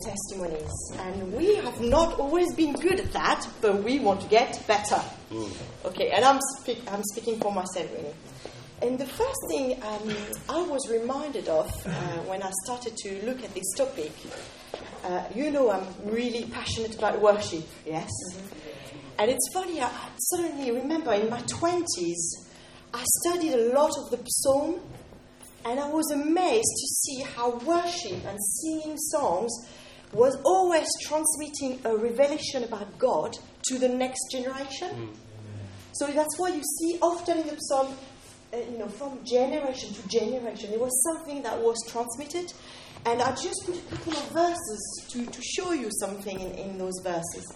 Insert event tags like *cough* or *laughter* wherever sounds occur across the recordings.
testimonies, and we have not always been good at that, but we want to get better. Mm. Okay, and I'm, speak, I'm speaking for myself really. And the first thing um, I was reminded of uh, when I started to look at this topic, uh, you know, I'm really passionate about worship, yes? Mm-hmm. And it's funny, I suddenly remember in my 20s, I studied a lot of the psalm, and I was amazed to see how worship and singing songs was always transmitting a revelation about God to the next generation. Mm. So that's why you see often in the psalm, uh, you know, from generation to generation, there was something that was transmitted. And I just put a couple of verses to, to show you something in, in those verses.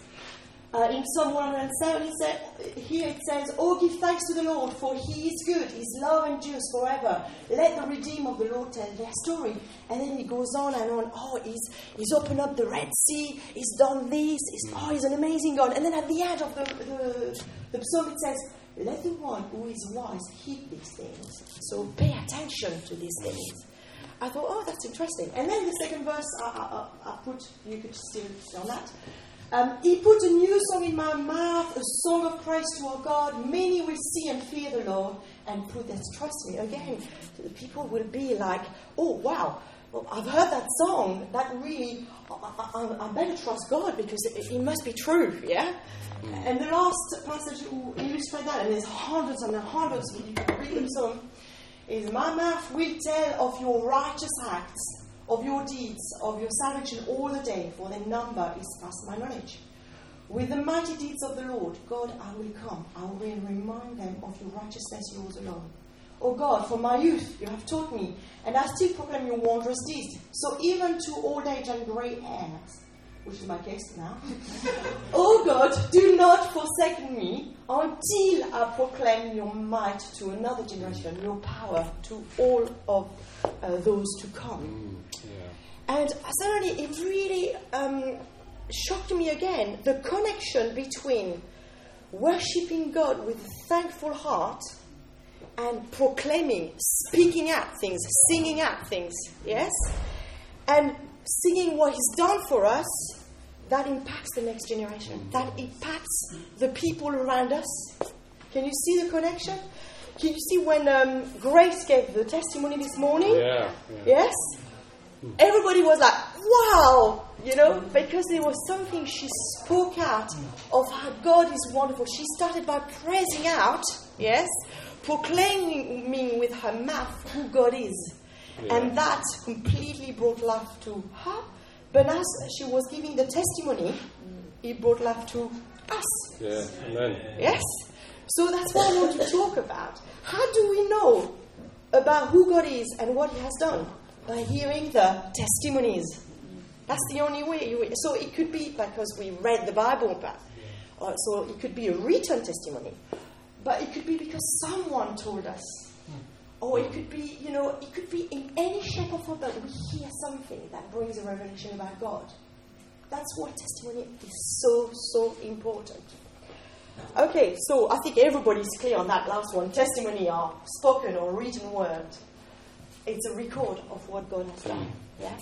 Uh, in Psalm 107, it said, here it says, Oh, give thanks to the Lord, for he is good, his love endures forever. Let the redeemed of the Lord tell their story. And then he goes on and on. Oh, he's, he's opened up the Red Sea, he's done this, he's, oh, he's an amazing God. And then at the end of the, the, the psalm, it says, Let the one who is wise heed these things. So pay attention to these things. I thought, oh, that's interesting. And then the second verse I, I, I put, you could still see on that. Um, he put a new song in my mouth, a song of praise to our God. Many will see and fear the Lord and put their trust in me. Again, the people will be like, oh, wow, well, I've heard that song. That really, I, I, I better trust God because it, it, must be true, yeah? And the last passage to illustrate that, and there's hundreds and hundreds, you can read them some, is My mouth will tell of your righteous acts of your deeds, of your salvation all the day, for their number is past my knowledge. With the mighty deeds of the Lord, God, I will come. I will remind them of your righteousness, yours alone. O God, from my youth you have taught me, and I still proclaim your wondrous deeds. So even to old age and grey hairs, which is my case now. *laughs* oh God, do not forsake me until I proclaim your might to another generation, your power to all of uh, those to come. Mm, yeah. And suddenly it really um, shocked me again the connection between worshipping God with a thankful heart and proclaiming, speaking out things, singing out things, yes? And singing what He's done for us, that impacts the next generation. That impacts the people around us. Can you see the connection? Can you see when um, Grace gave the testimony this morning? Yeah, yeah. Yes? Everybody was like, wow, you know, because there was something she spoke out of how God is wonderful. She started by praising out, yes, proclaiming with her mouth who God is. Yeah. And that completely brought life to her. But as she was giving the testimony, mm. it brought life to us. Yeah, amen. Yes? So that's what I want to talk about. How do we know about who God is and what He has done? By hearing the testimonies. That's the only way. So it could be because we read the Bible, but so it could be a written testimony, but it could be because someone told us or it could be, you know, it could be in any shape or form that we hear something that brings a revelation about God. That's why testimony is so, so important. Okay, so I think everybody's clear on that last one. Testimony are spoken or written word. It's a record of what God has done. Yeah?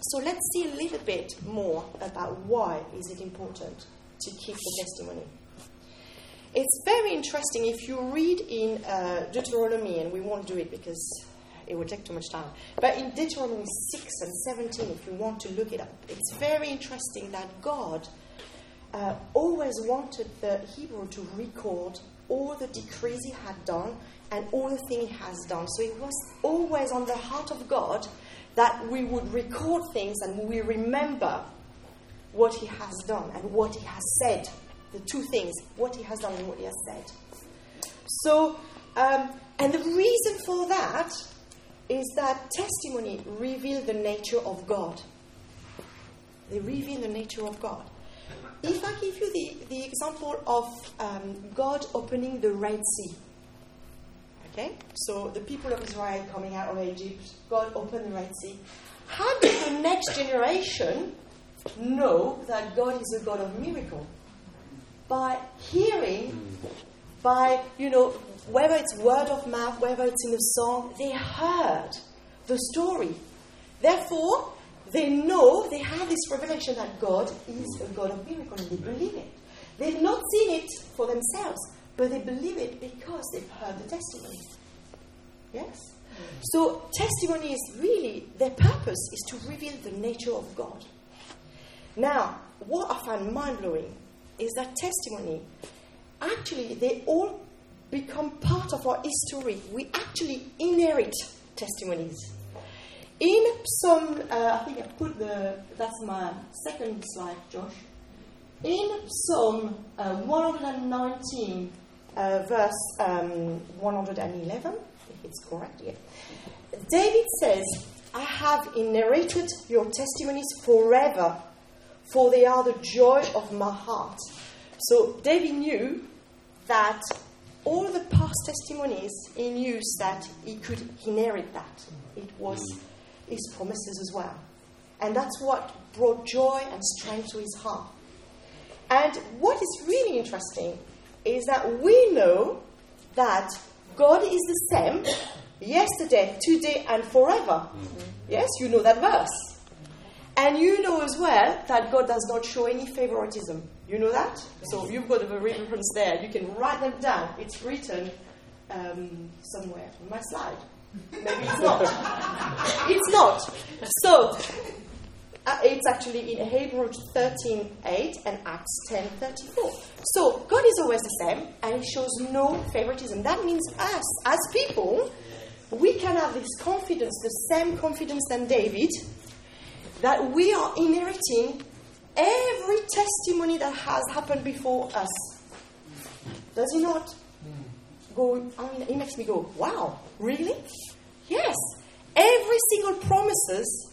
So let's see a little bit more about why is it important to keep the testimony. It's very interesting if you read in uh, Deuteronomy, and we won't do it because it would take too much time, but in Deuteronomy 6 and 17, if you want to look it up, it's very interesting that God uh, always wanted the Hebrew to record all the decrees he had done and all the things he has done. So it was always on the heart of God that we would record things and we remember what he has done and what he has said the two things what he has done and what he has said. So, um, and the reason for that is that testimony reveal the nature of God. They reveal the nature of God. If I give you the, the example of um, God opening the Red Sea, okay, so the people of Israel coming out of Egypt, God opened the Red Sea. How did the next generation know that God is a God of miracle? By hearing, by, you know, whether it's word of mouth, whether it's in a song, they heard the story. Therefore, they know, they have this revelation that God is a God of miracles, and they believe it. They've not seen it for themselves, but they believe it because they've heard the testimony. Yes? So, testimony is really, their purpose is to reveal the nature of God. Now, what I find mind blowing is that testimony, actually, they all become part of our history. We actually inherit testimonies. In some, uh, I think I put the, that's my second slide, Josh. In Psalm uh, 119, uh, verse um, 111, if it's correct, yeah. David says, I have inherited your testimonies forever, for they are the joy of my heart. So David knew that all the past testimonies he knew that he could inherit that. It was his promises as well. And that's what brought joy and strength to his heart. And what is really interesting is that we know that God is the same yesterday, today, and forever. Mm-hmm. Yes, you know that verse. And you know as well that God does not show any favoritism. You know that? So you've got the reference there. You can write them down. It's written um, somewhere on my slide. Maybe it's not. *laughs* it's not. So uh, it's actually in Hebrews 13:8 and Acts 10:34. So God is always the same, and He shows no favoritism. That means us, as people, we can have this confidence, the same confidence than David, that we are inheriting every testimony that has happened before us. Does he not? Go. I mean, it makes me go, "Wow, really?" Yes. Every single promises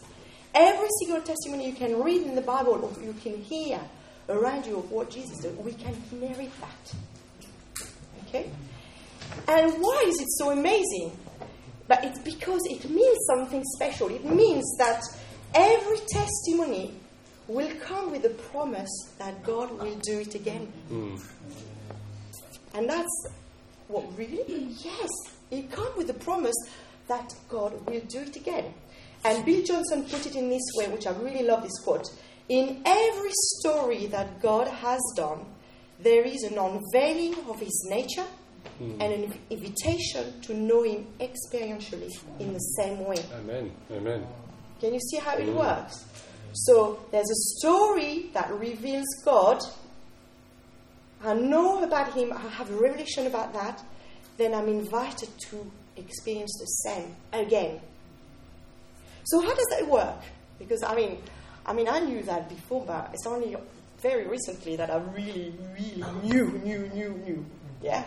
Every single testimony you can read in the Bible or you can hear around you of what Jesus did, we can inherit that. Okay? And why is it so amazing? But it's because it means something special. It means that every testimony will come with the promise that God will do it again. Mm. And that's what really? Yes. It comes with the promise that God will do it again. And Bill Johnson put it in this way, which I really love this quote. In every story that God has done, there is an unveiling of his nature mm. and an invitation to know him experientially in the same way. Amen. Amen. Can you see how it mm. works? So there's a story that reveals God. I know about him, I have a revelation about that. Then I'm invited to experience the same again so how does that work? Because I mean, I mean, I knew that before, but it's only very recently that I really, really knew, knew, knew, knew. Yeah.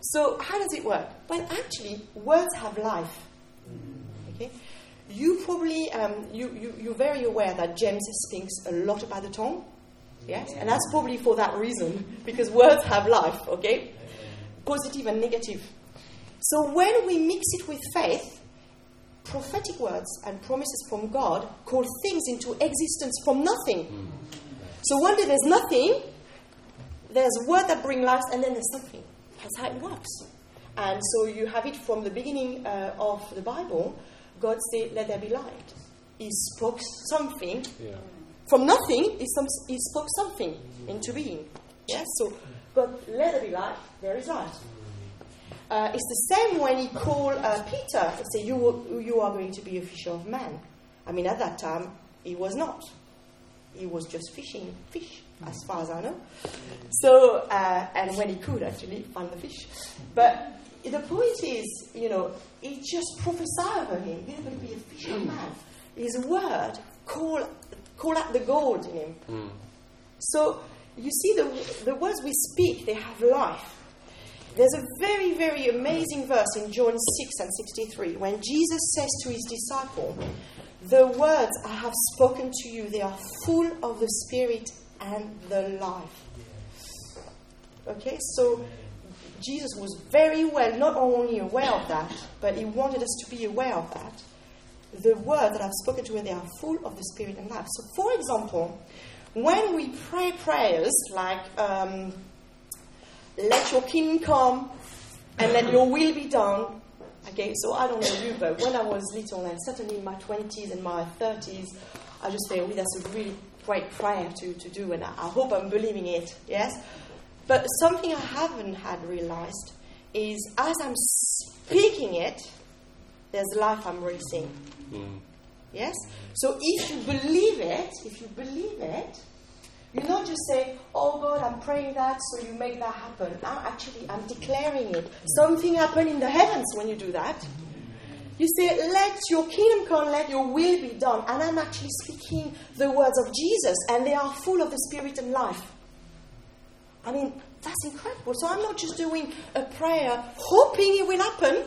So how does it work? Well, actually, words have life. Okay. You probably um, you, you you're very aware that James speaks a lot about the tongue. Yes, and that's probably for that reason *laughs* because words have life. Okay, positive and negative. So when we mix it with faith, prophetic words and promises from God call things into existence from nothing. So one day there's nothing, there's word that brings life, and then there's something. That's how it works. And so you have it from the beginning uh, of the Bible. God said, "Let there be light." He spoke something yeah. from nothing. He, some, he spoke something into being. Yes. So God, let there be light. There is light. Uh, it's the same when he called uh, Peter and said, you, you are going to be a fisher of men. I mean, at that time, he was not. He was just fishing fish, as far as I know. So, uh, and when he could actually find the fish. But the point is, you know, he just prophesied over him. You're going to be a fisher of man. His word call, call out the gold in him. Mm. So, you see, the, the words we speak, they have life. There's a very, very amazing verse in John 6 and 63 when Jesus says to his disciple, The words I have spoken to you, they are full of the Spirit and the life. Okay, so Jesus was very well not only aware of that, but he wanted us to be aware of that. The words that I've spoken to you, they are full of the Spirit and life. So, for example, when we pray prayers like, um, let your kingdom come and let your will be done. Okay, so I don't know you, but when I was little, and certainly in my 20s and my 30s, I just say, oh, that's a really great prayer to, to do, and I, I hope I'm believing it, yes? But something I haven't had realized is as I'm speaking it, there's life I'm racing. Mm. Yes? So if you believe it, if you believe it, you not just say, Oh God, I'm praying that, so you make that happen. I'm actually, I'm declaring it. Something happened in the heavens when you do that. You say, Let your kingdom come, let your will be done. And I'm actually speaking the words of Jesus, and they are full of the Spirit and life. I mean, that's incredible. So I'm not just doing a prayer hoping it will happen.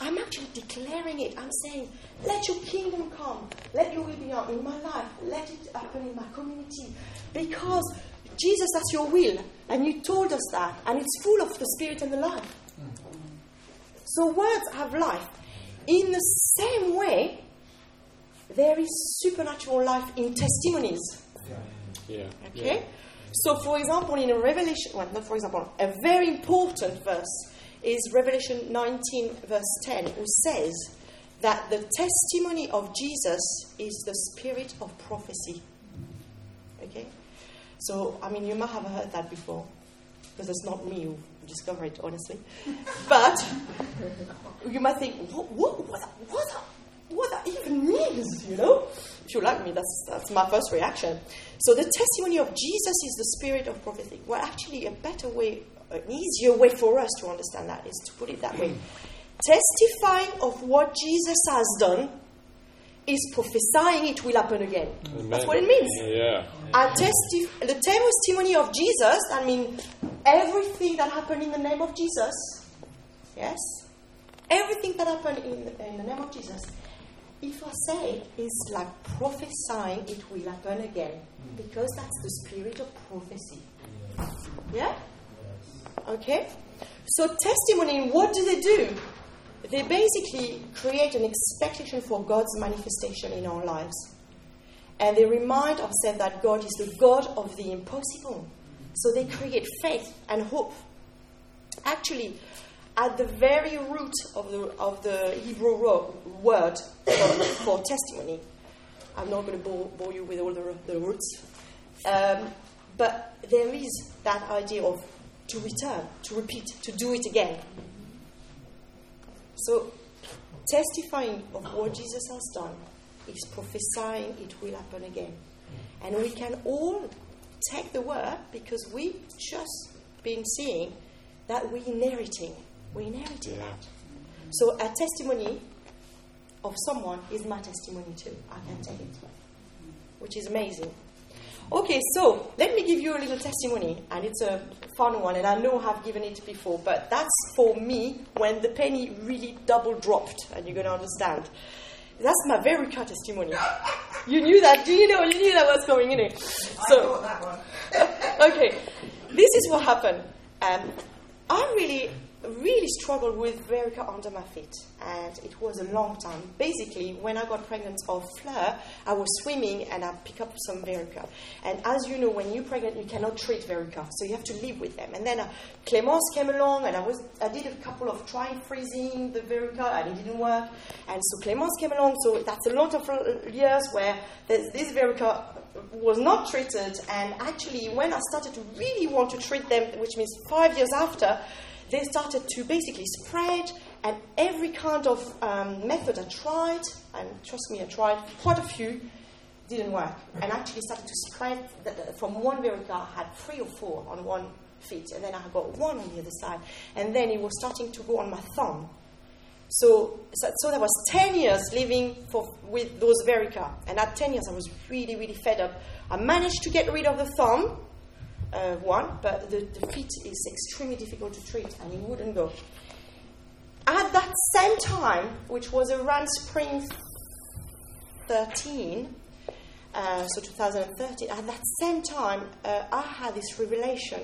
I'm actually declaring it. I'm saying, let your kingdom come. Let your will be done in my life. Let it happen in my community. Because Jesus, that's your will. And you told us that. And it's full of the Spirit and the life. So words have life. In the same way, there is supernatural life in testimonies. Yeah. Okay? Yeah. So, for example, in Revelation, well, not for example, a very important verse is Revelation 19, verse 10, who says that the testimony of Jesus is the spirit of prophecy. Okay? So, I mean, you might have heard that before, because it's not me who discovered it, honestly. *laughs* but you might think, what, what, what, what, what that even means, you know? If you like me, that's, that's my first reaction. So, the testimony of Jesus is the spirit of prophecy. Well, actually, a better way an easier way for us to understand that is to put it that way. Testifying of what Jesus has done is prophesying it will happen again. Amen. That's what it means. Yeah. And testif- the testimony of Jesus, I mean, everything that happened in the name of Jesus, yes? Everything that happened in the, in the name of Jesus, if I say it, is like prophesying it will happen again. Hmm. Because that's the spirit of prophecy. Yeah? Okay? So, testimony, what do they do? They basically create an expectation for God's manifestation in our lives. And they remind ourselves that God is the God of the impossible. So they create faith and hope. Actually, at the very root of the, of the Hebrew word for, for testimony, I'm not going to bore, bore, you with all the, the roots, um, but there is that idea of to return, to repeat, to do it again. So, testifying of what Jesus has done is prophesying it will happen again. And we can all take the word because we've just been seeing that we're inheriting. We're inheriting yeah. that. So, a testimony of someone is my testimony too. I can take it, which is amazing. Okay, so let me give you a little testimony, and it's a fun one, and I know I've given it before, but that's for me when the penny really double dropped, and you're going to understand. That's my verruca testimony. You knew that, do you know? You knew that was coming in it. So, *laughs* okay, this is what happened. Um, I really really struggled with verruca under my feet, and it was a long time. Basically, when I got pregnant of Fleur, I was swimming and I picked up some verruca. And as you know, when you're pregnant, you cannot treat verruca, so you have to live with them. And then uh, Clémence came along, and I was I did a couple of trying freezing the verruca, and it didn't work. And so Clémence came along, so that's a lot of years where this verruca was not treated. And actually, when I started to really want to treat them, which means five years after, they started to basically spread, and every kind of um, method I tried, and trust me, I tried quite a few, didn't work. And actually started to spread from one verruca, I had three or four on one feet, and then I got one on the other side, and then it was starting to go on my thumb. So, so, so that was 10 years living for, with those verruca, and at 10 years I was really, really fed up. I managed to get rid of the thumb, uh, one, but the, the feet is extremely difficult to treat and it wouldn't go. At that same time, which was around spring 13, uh, so 2013, at that same time, uh, I had this revelation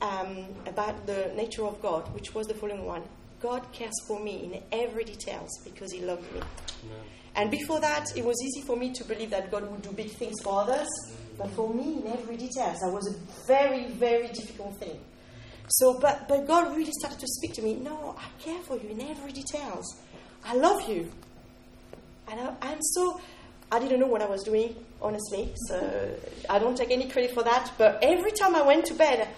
um, about the nature of God, which was the following one God cares for me in every details because He loved me. Yeah. And before that, it was easy for me to believe that God would do big things for others. But for me, in every detail, that was a very, very difficult thing. So, but, but God really started to speak to me. No, I care for you in every details. I love you. And I, I'm so, I didn't know what I was doing, honestly. So I don't take any credit for that. But every time I went to bed,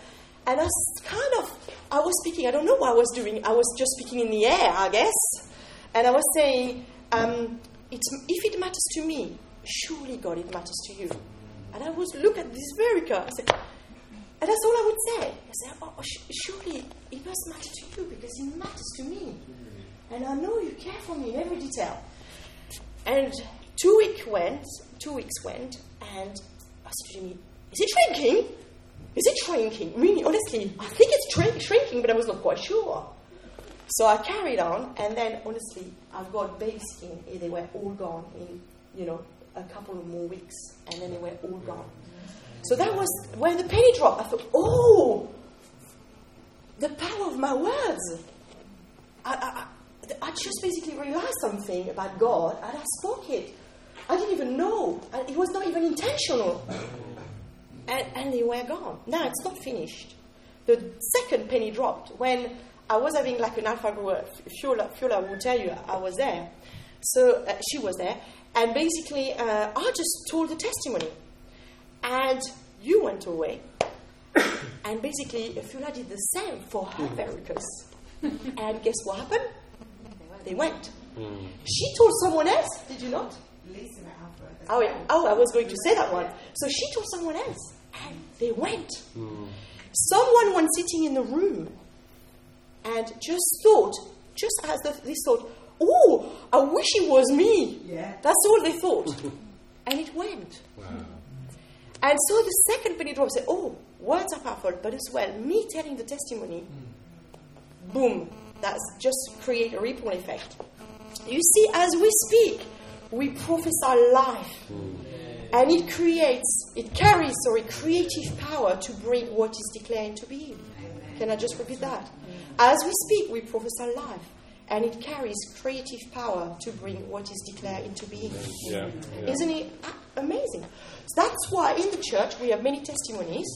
and I was kind of, I was speaking, I don't know what I was doing. I was just speaking in the air, I guess. And I was saying, um, if it matters to me, surely God, it matters to you. And I was look at this verruca. I said, and that's all I would say. I said, oh, oh sh- surely it must matter to you because it matters to me. And I know you care for me in every detail. And two weeks went, two weeks went, and I said to Jimmy, is it shrinking? Is it shrinking? Really, honestly, I think it's shrink- shrinking, but I was not quite sure. So I carried on, and then honestly, I've got baby skin. Eh, they were all gone in, you know, a couple of more weeks, and then they were all gone. So that was when the penny dropped. I thought, oh, the power of my words. I, I, I just basically realized something about God, and I spoke it. I didn't even know. It was not even intentional. And, and they were gone. Now it's not finished. The second penny dropped when I was having like an alpha grower. Fiola, Fiola will tell you I was there. So uh, she was there. And basically, uh, I just told the testimony. And you went away. *coughs* and basically, Fiola did the same for her verrucas. *laughs* and guess what happened? They went. Mm. She told someone else, did you not? Oh, yeah. oh, I was going to say that one. So she told someone else, and they went. Mm. Someone was sitting in the room and just thought, just as they thought, oh, I wish it was me. Yeah. That's all they thought. *laughs* and it went. Wow. And so the second penny drop said, oh, words are powerful, but as well, me telling the testimony, mm. boom, that's just create a ripple effect. You see, as we speak, we prophesy life. Mm. And it creates, it carries, sorry, creative power to bring what is declared into being. Can I just repeat that? As we speak, we prophesy life. And it carries creative power to bring what is declared into being. Yeah, yeah. Isn't it amazing? So that's why in the church we have many testimonies,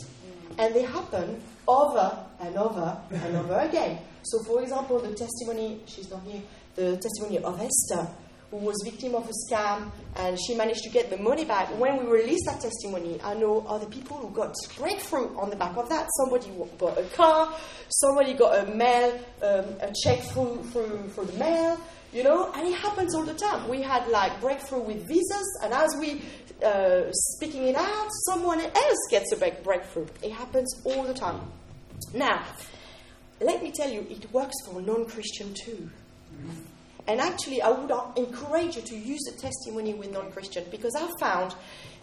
and they happen over and over and over again. So, for example, the testimony, she's not here, the testimony of Esther, who was victim of a scam and she managed to get the money back. When we released that testimony, I know other people who got breakthrough on the back of that. Somebody got a car, somebody got a mail, um, a check through, through, through the mail, you know, and it happens all the time. We had like breakthrough with visas, and as we uh, speaking it out, someone else gets a big breakthrough. It happens all the time. Now, let me tell you, it works for non-Christian too. And actually, I would encourage you to use the testimony with non Christian because I found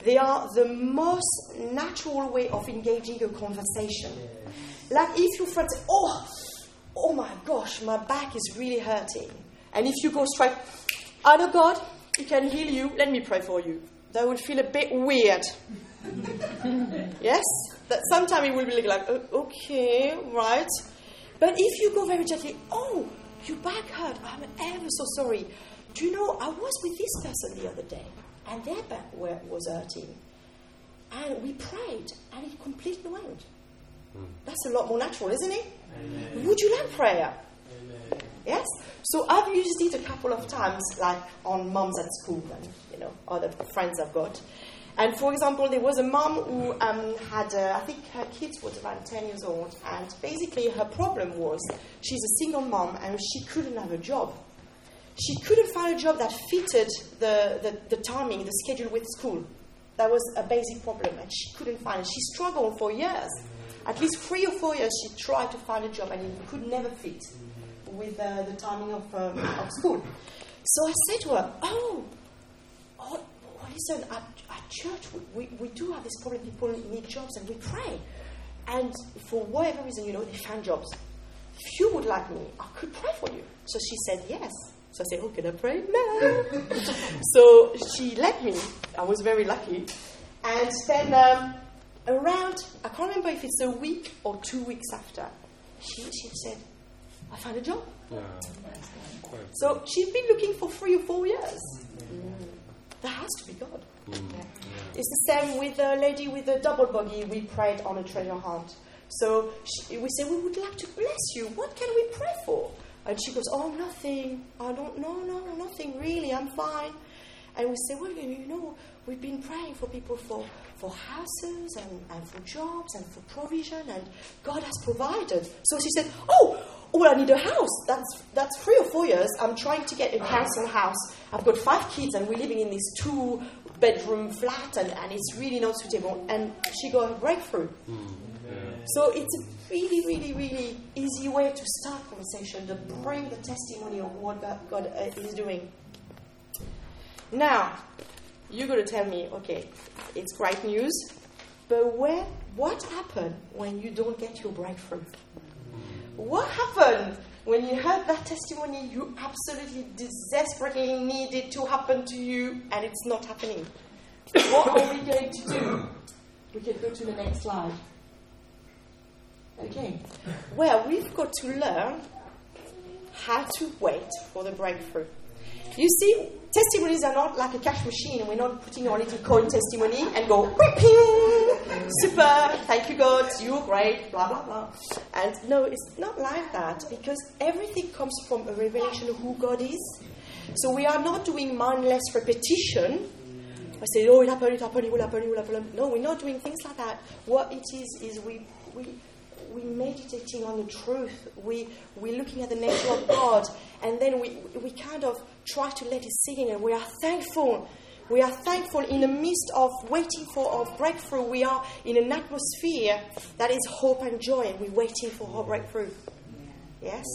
they are the most natural way of engaging a conversation. Like if your friend says, Oh, oh my gosh, my back is really hurting. And if you go straight, I know God, He can heal you, let me pray for you. That would feel a bit weird. *laughs* yes? That sometimes it will be like, oh, okay, right. But if you go very gently, oh, your back hurt. I'm ever so sorry. Do you know, I was with this person the other day, and their back was hurting. And we prayed, and it completely went. Hmm. That's a lot more natural, isn't it? Amen. Would you like prayer? Amen. Yes? So I've used it a couple of times, like on moms at school and, you know, other friends I've got. And for example, there was a mom who um, had, uh, I think her kids was around 10 years old, and basically her problem was she's a single mom and she couldn't have a job. She couldn't find a job that fitted the, the, the timing, the schedule with school. That was a basic problem, and she couldn't find it. She struggled for years. At least three or four years, she tried to find a job, and it could never fit with uh, the timing of, um, of school. So I said to her, Oh, oh listen, at, at church, we, we, we do have this problem. People need jobs and we pray. And for whatever reason, you know, they find jobs. If you would like me, I could pray for you. So she said yes. So I said, Oh, can I pray? No. *laughs* so she let me. I was very lucky. And then um, around, I can't remember if it's a week or two weeks after, she, she said, I found a job. Yeah. So she's been looking for three or four years. Mm. That has to be God. Mm. Yeah. It's the same with the lady with the double buggy we prayed on a treasure hunt. So she, we say, We would like to bless you. What can we pray for? And she goes, Oh, nothing. I don't, no, no, nothing really. I'm fine. And we say, Well, you know, we've been praying for people for, for houses and, and for jobs and for provision, and God has provided. So she said, Oh, oh, I need a house. That's, that's three or four years. I'm trying to get a council house. I've got five kids, and we're living in this two bedroom flat, and, and it's really not suitable. And she got a breakthrough. Mm. So it's a really, really, really easy way to start conversation, to bring the testimony of what God uh, is doing. Now, you're going to tell me, okay, it's great news, but where, what happened when you don't get your breakthrough? What happened when you heard that testimony you absolutely desperately needed to happen to you and it's not happening? What are we going to do? We can go to the next slide. Okay. Well, we've got to learn how to wait for the breakthrough. You see, testimonies are not like a cash machine. We're not putting our little coin testimony and go, super, thank you, God, you're great, blah, blah, blah. And no, it's not like that because everything comes from a revelation of who God is. So we are not doing mindless repetition. I say, oh, it happened, it happened, it will happen, it will happen. No, we're not doing things like that. What it is, is we, we we're meditating on the truth. We, we're looking at the nature of God. And then we, we kind of try to let it sink in. And we are thankful. We are thankful in the midst of waiting for our breakthrough. We are in an atmosphere that is hope and joy. And we're waiting for our breakthrough. Yes?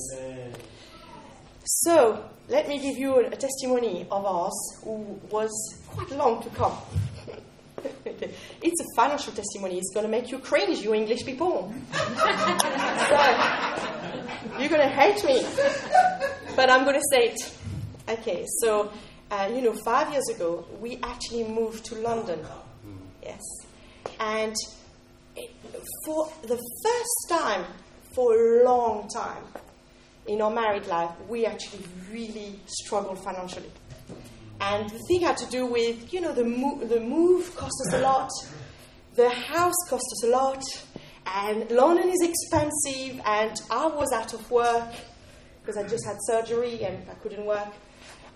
So, let me give you a testimony of ours who was quite long to come. It's a financial testimony. It's going to make you cringe, you English people. *laughs* so, you're going to hate me. But I'm going to say it. Okay, so, uh, you know, five years ago, we actually moved to London. Yes. And for the first time, for a long time, in our married life, we actually really struggled financially. And the thing had to do with, you know, the, mo- the move cost us a lot, the house cost us a lot, and London is expensive, and I was out of work because I just had surgery and I couldn't work.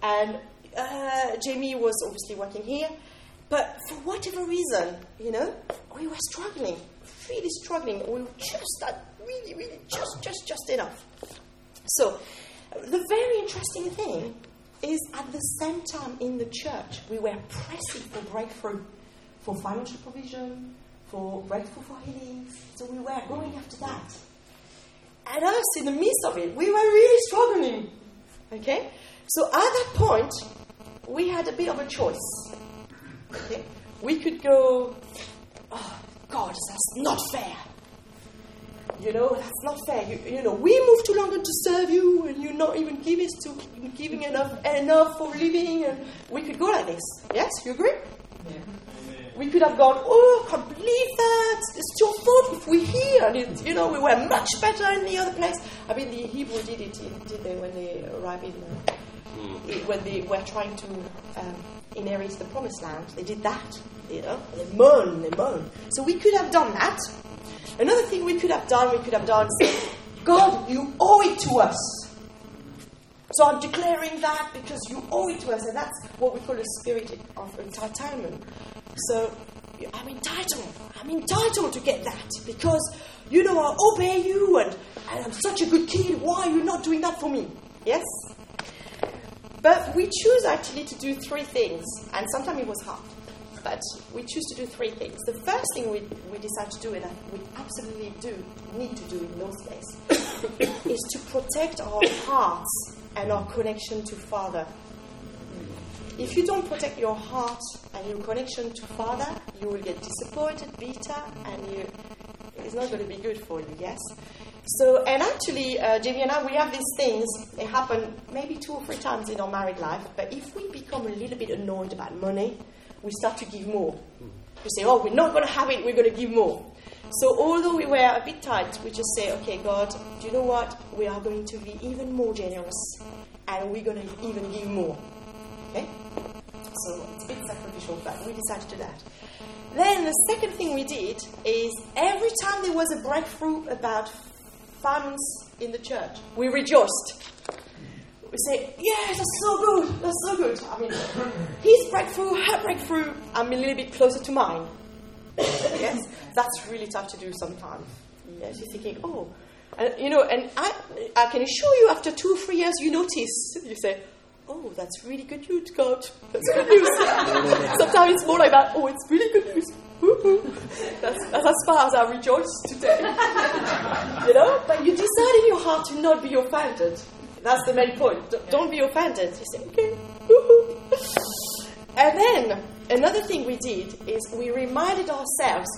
And uh, Jamie was obviously working here, but for whatever reason, you know, we were struggling, really struggling. We just at really, really just, just, just enough. So, the very interesting thing is at the same time in the church, we were pressing for breakthrough, for financial provision, for breakthrough for healings. So we were going after that. And us, in the midst of it, we were really struggling. Okay? So at that point, we had a bit of a choice. Okay? We could go, oh, God, that's not fair. You know, that's not fair. You, you, know, we moved to London to serve you, and you're not even giving to giving enough enough for living, and we could go like this. Yes, you agree? Yeah. We could have gone, oh, I can't believe that. It's your fault if we're here. And, it, you know, we were much better in the other place. I mean, the Hebrew did it, did they, when they arrived in, uh, mm. when they were trying to um, inherit the promised land. They did that, you know. They moan, they moan. So we could have done that. Another thing we could have done, we could have done, *coughs* God, you owe it to us. So I'm declaring that because you owe it to us, and that's what we call a spirit of entitlement. So I'm entitled. I'm entitled to get that because you know I obey you, and, and I'm such a good kid. Why are you not doing that for me? Yes. We choose actually to do three things, and sometimes it was hard but we choose to do three things. The first thing we, we decide to do, and we absolutely do need to do in those days, *coughs* is to protect our hearts and our connection to Father. If you don't protect your heart and your connection to Father, you will get disappointed, bitter, and you, it's not going to be good for you, yes? So, and actually, uh, Jamie and I, we have these things. They happen maybe two or three times in our married life. But if we become a little bit annoyed about money, we start to give more. We say, oh, we're not going to have it, we're going to give more. So, although we were a bit tight, we just say, okay, God, do you know what? We are going to be even more generous and we're going to even give more. Okay? So it's a bit sacrificial, but we decided to do that. Then the second thing we did is every time there was a breakthrough about finance in the church, we rejoiced. We say, yes, that's so good, that's so good. I mean, *laughs* his breakthrough, her breakthrough, I'm a little bit closer to mine. *coughs* yes, that's really tough to do sometimes. Yes, you're thinking, oh, and, you know, and I, I can assure you, after two or three years, you notice, you say, oh, that's really good news, God. That's good news. *laughs* Sometimes it's more like that, oh, it's really good news. That's, that's as far as I rejoice today. *laughs* you know? But you decide in your heart to not be offended. That's the main point. D- don't be offended. You say, okay. *laughs* and then another thing we did is we reminded ourselves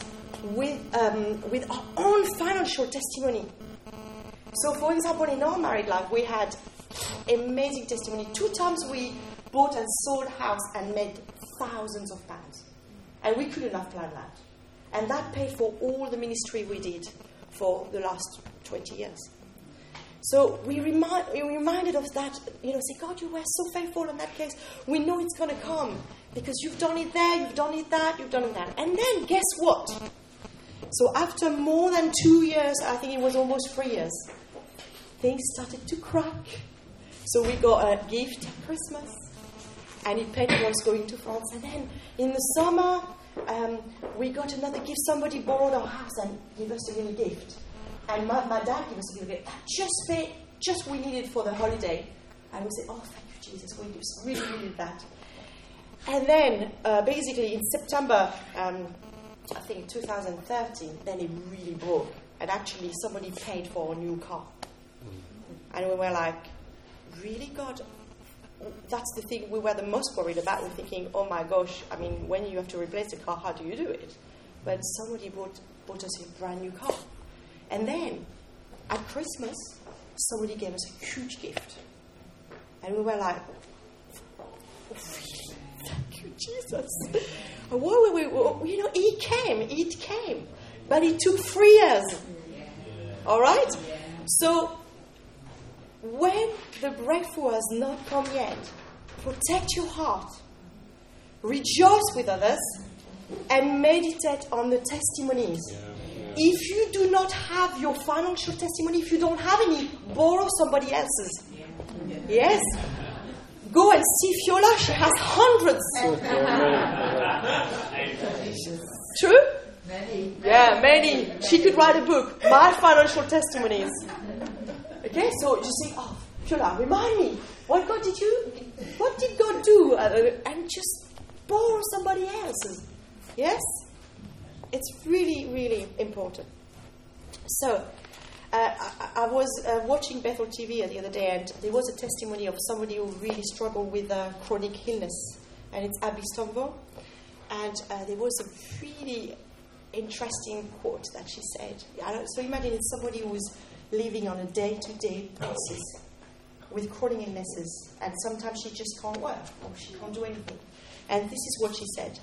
with, um, with our own financial testimony. So, for example, in our married life, we had amazing testimony. Two times we bought and sold house and made thousands of pounds. And we couldn't have planned that. And that paid for all the ministry we did for the last 20 years. So we, remind, we reminded of that, you know, say, God, you were so faithful in that case. We know it's going to come because you've done it there, you've done it that, you've done it that. And then guess what? So after more than two years, I think it was almost three years, things started to crack. So we got a gift at Christmas, and it paid us going to France. And then in the summer, um, we got another gift. Somebody borrowed our house and gave us a little gift. And my, my dad gave us a little gift. That just paid, just we needed for the holiday. And we said, oh, thank you, Jesus. We just really needed that. And then, uh, basically, in September, um, I think 2013, then it really broke. And actually, somebody paid for a new car. And we were like, really, God? That's the thing we were the most worried about. We're thinking, oh my gosh, I mean, when you have to replace the car, how do you do it? But somebody bought, bought us a brand new car. And then, at Christmas, somebody gave us a huge gift. And we were like, oh, really? Thank you, Jesus. Whoa, wait, wait, you know, it came, it came. But it took three years. All right? So when the breakthrough has not come yet, protect your heart, rejoice with others, and meditate on the testimonies. If you do not have your financial testimony, if you don't have any, borrow somebody else's. Yes? Go and see Fiola, she has hundreds. True? Many. Yeah, many. She could write a book, My Financial Testimonies. Okay, so you say, oh, Fiola, remind me, what God did you, what did God do? Uh, and just borrow somebody else's. Yes? It's really, really important. So, uh, I, I was uh, watching Bethel TV the other day, and there was a testimony of somebody who really struggled with uh, chronic illness, and it's Abby Stonville. And uh, there was a really interesting quote that she said. So imagine it's somebody who's living on a day-to-day basis with chronic illnesses, and sometimes she just can't work or she can't do anything. And this is what she said: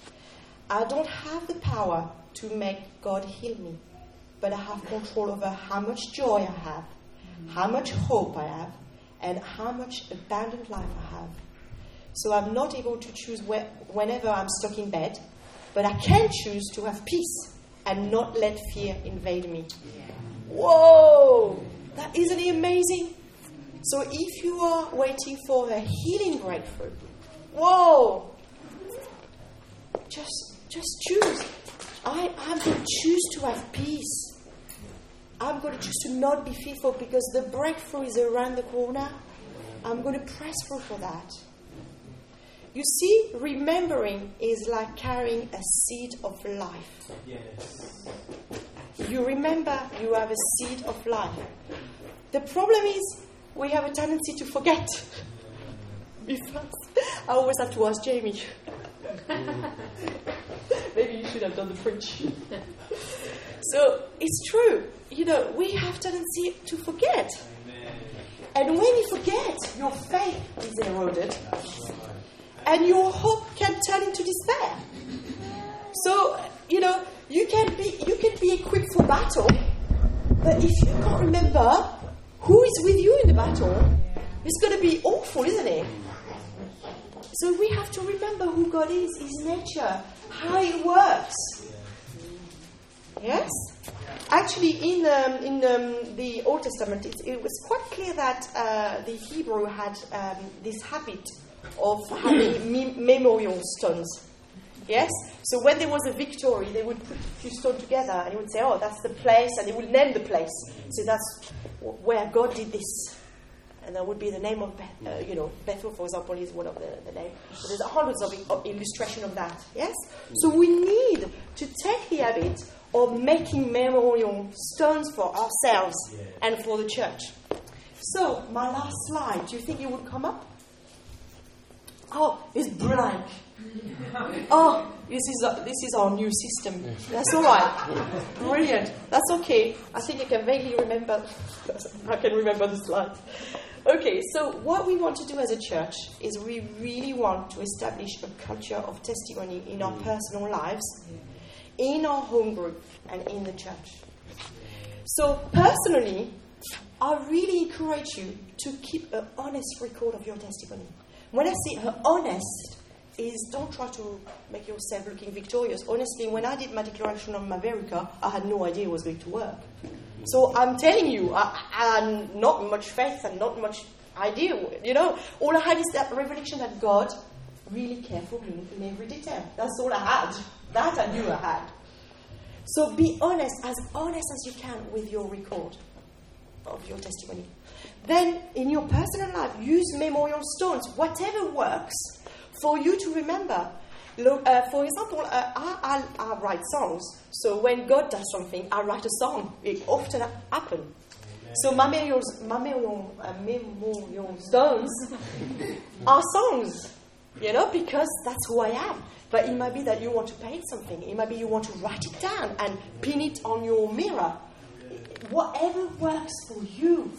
"I don't have the power to make God heal me, but I have control over how much joy I have, how much hope I have, and how much abundant life I have. So I'm not able to choose where, whenever I'm stuck in bed, but I can choose to have peace and not let fear invade me. Whoa! That isn't it amazing? So if you are waiting for a healing breakthrough, whoa! Just just choose. I, I'm going to choose to have peace. I'm going to choose to not be fearful because the breakthrough is around the corner. I'm going to press through for that. You see, remembering is like carrying a seed of life. Yes. You remember you have a seed of life. The problem is we have a tendency to forget. *laughs* Because I always have to ask Jamie. *laughs* Maybe you should have done the French. *laughs* so it's true. You know, we have tendency to forget. And when you forget, your faith is eroded. And your hope can turn into despair. So, you know, you can be you can be equipped for battle, but if you can't remember who is with you in the battle, it's going to be awful, isn't it? So we have to remember who God is, His nature, how it works. Yes? Actually, in, um, in um, the Old Testament, it, it, was quite clear that uh, the Hebrew had um, this habit of having me- memorial stones. Yes? So when there was a victory, they would put a few stones together and they would say, oh, that's the place, and they would name the place. So that's where God did this. And that would be the name of, Beth, uh, you know, Bethel, for example, is one of the, the names. So there's hundreds of, of illustration of that. Yes? So we need to take the habit of making memorial stones for ourselves yeah. and for the church. So, my last slide, do you think it would come up? Oh, it's blank. *laughs* Oh, this is, a, this is our new system. That's all right. Brilliant. That's okay. I think I can vaguely remember. *laughs* I can remember the slide. Okay, so what we want to do as a church is we really want to establish a culture of testimony in our mm. personal lives, in our home group, and in the church. So, personally, I really encourage you to keep an honest record of your testimony. When I say honest, is don't try to make yourself looking victorious. Honestly, when I did my declaration of my verruca, I had no idea it was going to work. So I'm telling you, I, had not much faith and not much idea. You know, all I had is that revelation that God really cared for me in every detail. That's all I had. That I knew I had. So be honest, as honest as you can with your record of your testimony. Then, in your personal life, use memorial stones, whatever works for you to remember. Look, uh, for example, uh, I, I, I, write songs. So when God does something, I write a song. It often happens. So my memorial, uh, memorial stones *laughs* are songs, you know, because that's who I am. But it might be that you want to paint something. It might be you want to write it down and pin it on your mirror. Whatever works for you,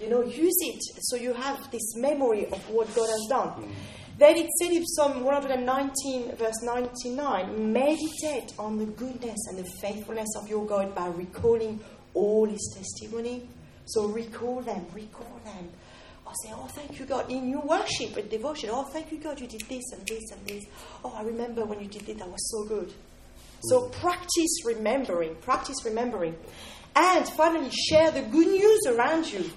you know, use it so you have this memory of what God has done. Then it said in Psalm 119, verse 99, meditate on the goodness and the faithfulness of your God by recalling all his testimony. So recall them, recall them. I say, Oh, thank you, God. In your worship and devotion, oh, thank you, God, you did this and this and this. Oh, I remember when you did it, that was so good. So practice remembering, practice remembering. And finally, share the good news around you.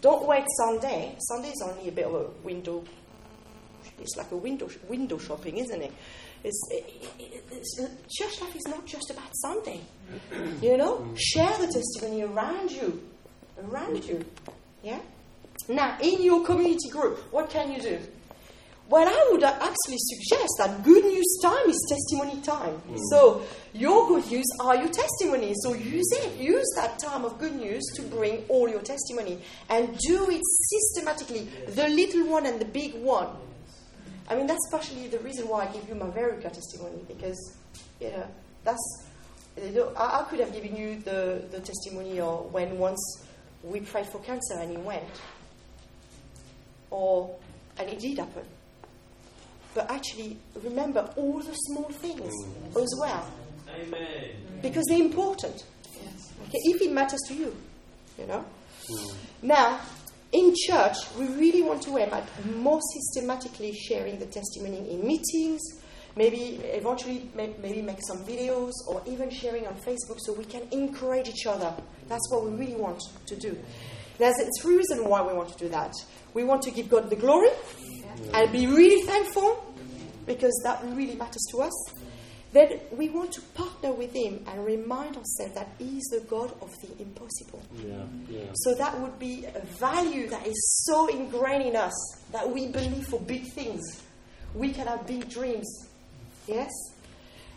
Don't wait Sunday. Sunday is only a bit of a window. It's like a window window shopping, isn't it? It's, it, it's, church life is not just about Sunday. You know, share the testimony around you, around you. Yeah. Now, in your community group, what can you do? Well, I would actually suggest that good news time is testimony time. Mm. So, your good news are your testimonies. So, use it. Use that time of good news to bring all your testimony. And do it systematically, the little one and the big one. I mean, that's partially the reason why I give you my verruca testimony, because, you know, that's. You know, I, I could have given you the, the testimony of when once we prayed for cancer and it went. Or, and it did happen but actually remember all the small things mm. as well. Amen. Because they're important. Okay, if it matters to you, you know. Mm. Now, in church, we really want to aim at more systematically sharing the testimony in meetings, maybe eventually maybe make some videos or even sharing on Facebook so we can encourage each other. That's what we really want to do. There's three reasons why we want to do that. We want to give God the glory and be really thankful because that really matters to us. Then we want to partner with Him and remind ourselves that He is the God of the impossible. Yeah, yeah. So that would be a value that is so ingrained in us that we believe for big things. We can have big dreams. Yes?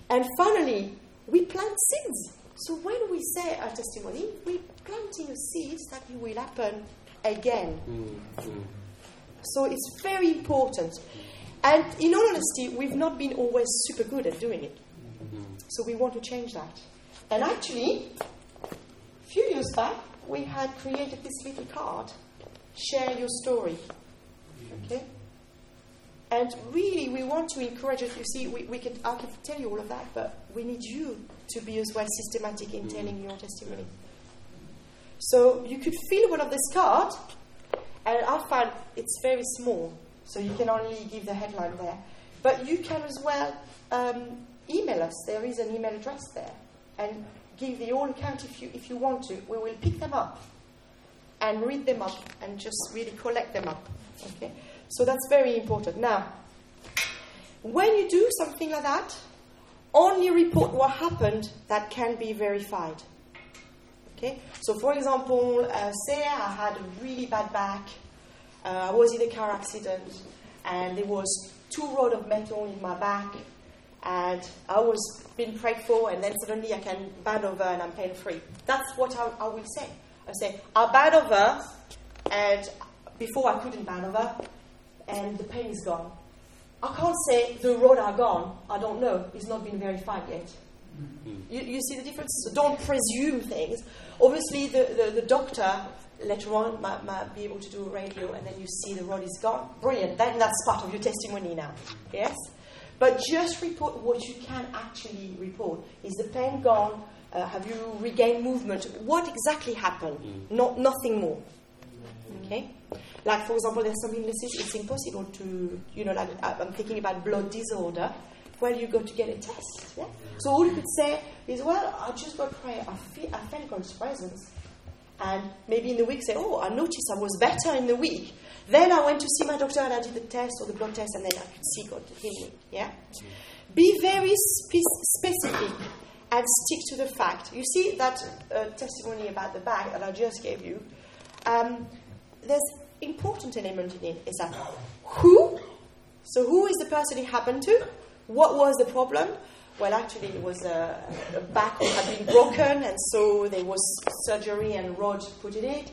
And finally, we plant seeds. So when we say our testimony, we're planting a seed that it will happen again. Mm-hmm. So it's very important. And in all honesty, we've not been always super good at doing it. So we want to change that. And actually, a few years back, we had created this little card share your story. Okay? And really, we want to encourage it. You see, we, we can, I can tell you all of that, but we need you to be as well systematic in telling your testimony. So you could fill one of this card, and I find it's very small. So you can only give the headline there. But you can as well um, email us. There is an email address there. And give the whole account if you, if you want to. We will pick them up and read them up and just really collect them up. Okay? So that's very important. Now, when you do something like that, only report what happened that can be verified. Okay? So, for example, uh, say I had a really bad back, uh, I was in a car accident, and there was two rods of metal in my back, and I was being prayed for, and then suddenly I can bend over and I'm pain free. That's what I, I will say. I say, I bend over, and before I couldn't bend over, and the pain is gone. I can't say the rod are gone. I don't know. It's not been verified yet. Mm-hmm. You, you see the difference? So don't presume things. Obviously, the, the, the doctor later on might, might, be able to do a radio and then you see the rod is gone. Brilliant. Then that's part of your testimony now. Yes? But just report what you can actually report. Is the pain gone? Uh, have you regained movement? What exactly happened? Mm. Not, nothing more. Okay? Like, for example, there's some illnesses, it's impossible to, you know, like I'm thinking about blood disorder. Well, you go to get a test. Yeah? So all you could say is, well, I just got prayer. I, feel, I felt God's presence. And maybe in the week say, oh, I noticed I was better in the week. Then I went to see my doctor and I did the test or the blood test, and then I could see God heal me. Yeah? Be very spe- specific and stick to the fact. You see that uh, testimony about the bag that I just gave you. Um, there's important element in it is that who. So who is the person it happened to? What was the problem? Well, actually, it was a, a back had been broken, and so there was surgery and rod put in it.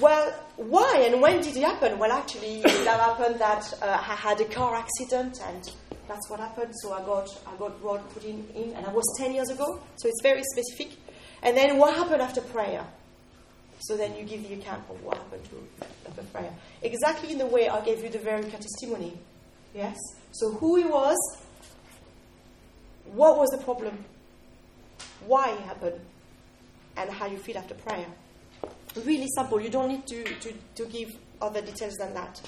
Well, why and when did it happen? Well, actually, *coughs* that happened that uh, I had a car accident, and that's what happened. So I got I got rod put in, in, and I was ten years ago. So it's very specific. And then what happened after prayer? So then you give the account of what happened to after prayer. Exactly in the way I gave you the verruca testimony. Yes. So who he was, what was the problem, why it happened, and how you feel after prayer. Really simple. You don't need to, to, to give other details than that.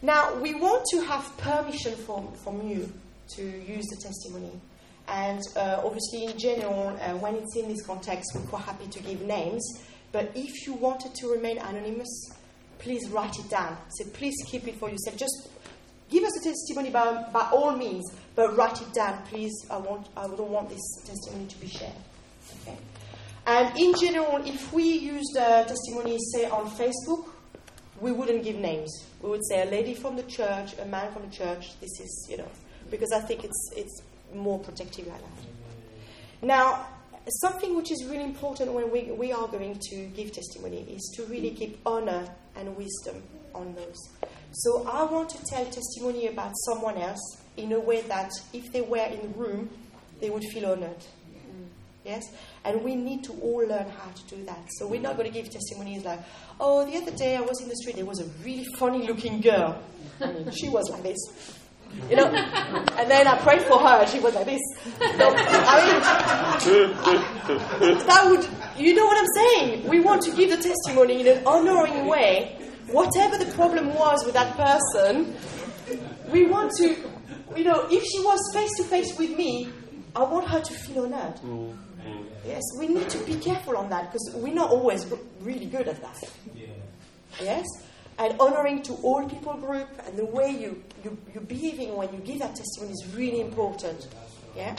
Now, we want to have permission from, from you to use the testimony. And uh, obviously, in general, uh, when it's in this context, we're quite happy to give names. But if you wanted to remain anonymous, please write it down. So please keep it for yourself. Just give us a testimony by, by all means, but write it down, please. I, want, I don't want this testimony to be shared. Okay? And in general, if we used a testimony, say, on Facebook, we wouldn't give names. We would say a lady from the church, a man from the church. This is, you know, because I think it's, it's more protective like that. Now, something which is really important when we, we are going to give testimony is to really keep honor and wisdom on those. So I want to tell testimony about someone else in a way that if they were in the room, they would feel honored. Yes? And we need to all learn how to do that. So we're not going to give testimonies like, oh, the other day I was in the street, there was a really funny looking girl. I *laughs* mean, she was like this. You know? And then I prayed for her, and she was like this. So, I mean, *laughs* that would, you know what I'm saying? We want to give the testimony in an honoring way. Whatever the problem was with that person, we want to, you know, if she was face to face with me, I want her to feel honored. Mm. Yes, we need to be careful on that because we're not always really good at that. Yes? And honoring to all people group and the way you, you, you're behaving when you give that testimony is really important. Yeah?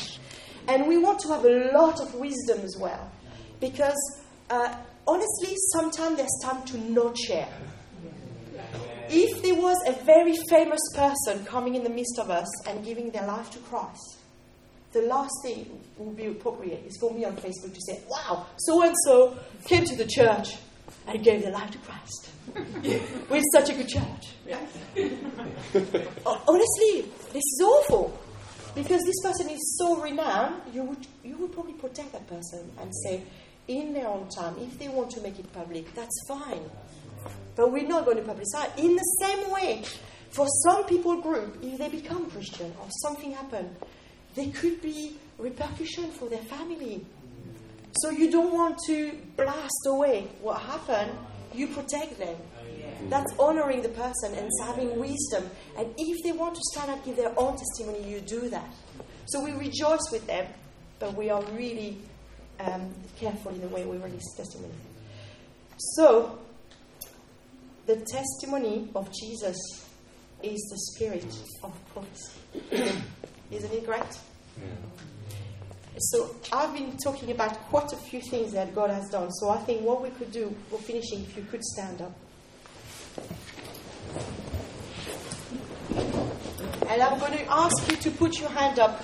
And we want to have a lot of wisdom as well. Because uh, honestly, sometimes there's time to not share. If there was a very famous person coming in the midst of us and giving their life to Christ, the last thing would be appropriate is for me on Facebook to say, wow, so and so came to the church and gave their life to Christ. *laughs* We're such a good church. *laughs* Honestly, this is awful. Because this person is so renowned, you would, you would probably protect that person and say, in their own time, if they want to make it public, that's fine. But we're not going to publicize. In the same way, for some people group, if they become Christian or something happen, there could be repercussion for their family. So you don't want to blast away what happened. You protect them. That's honoring the person and having wisdom. And if they want to stand up, give their own testimony, you do that. So we rejoice with them, but we are really um, careful in the way we release testimony. So, the testimony of Jesus is the spirit of prophecy. Isn't it great? So I've been talking about quite a few things that God has done. So I think what we could do, we're finishing, if you could stand up. And I'm going to ask you to put your hand up.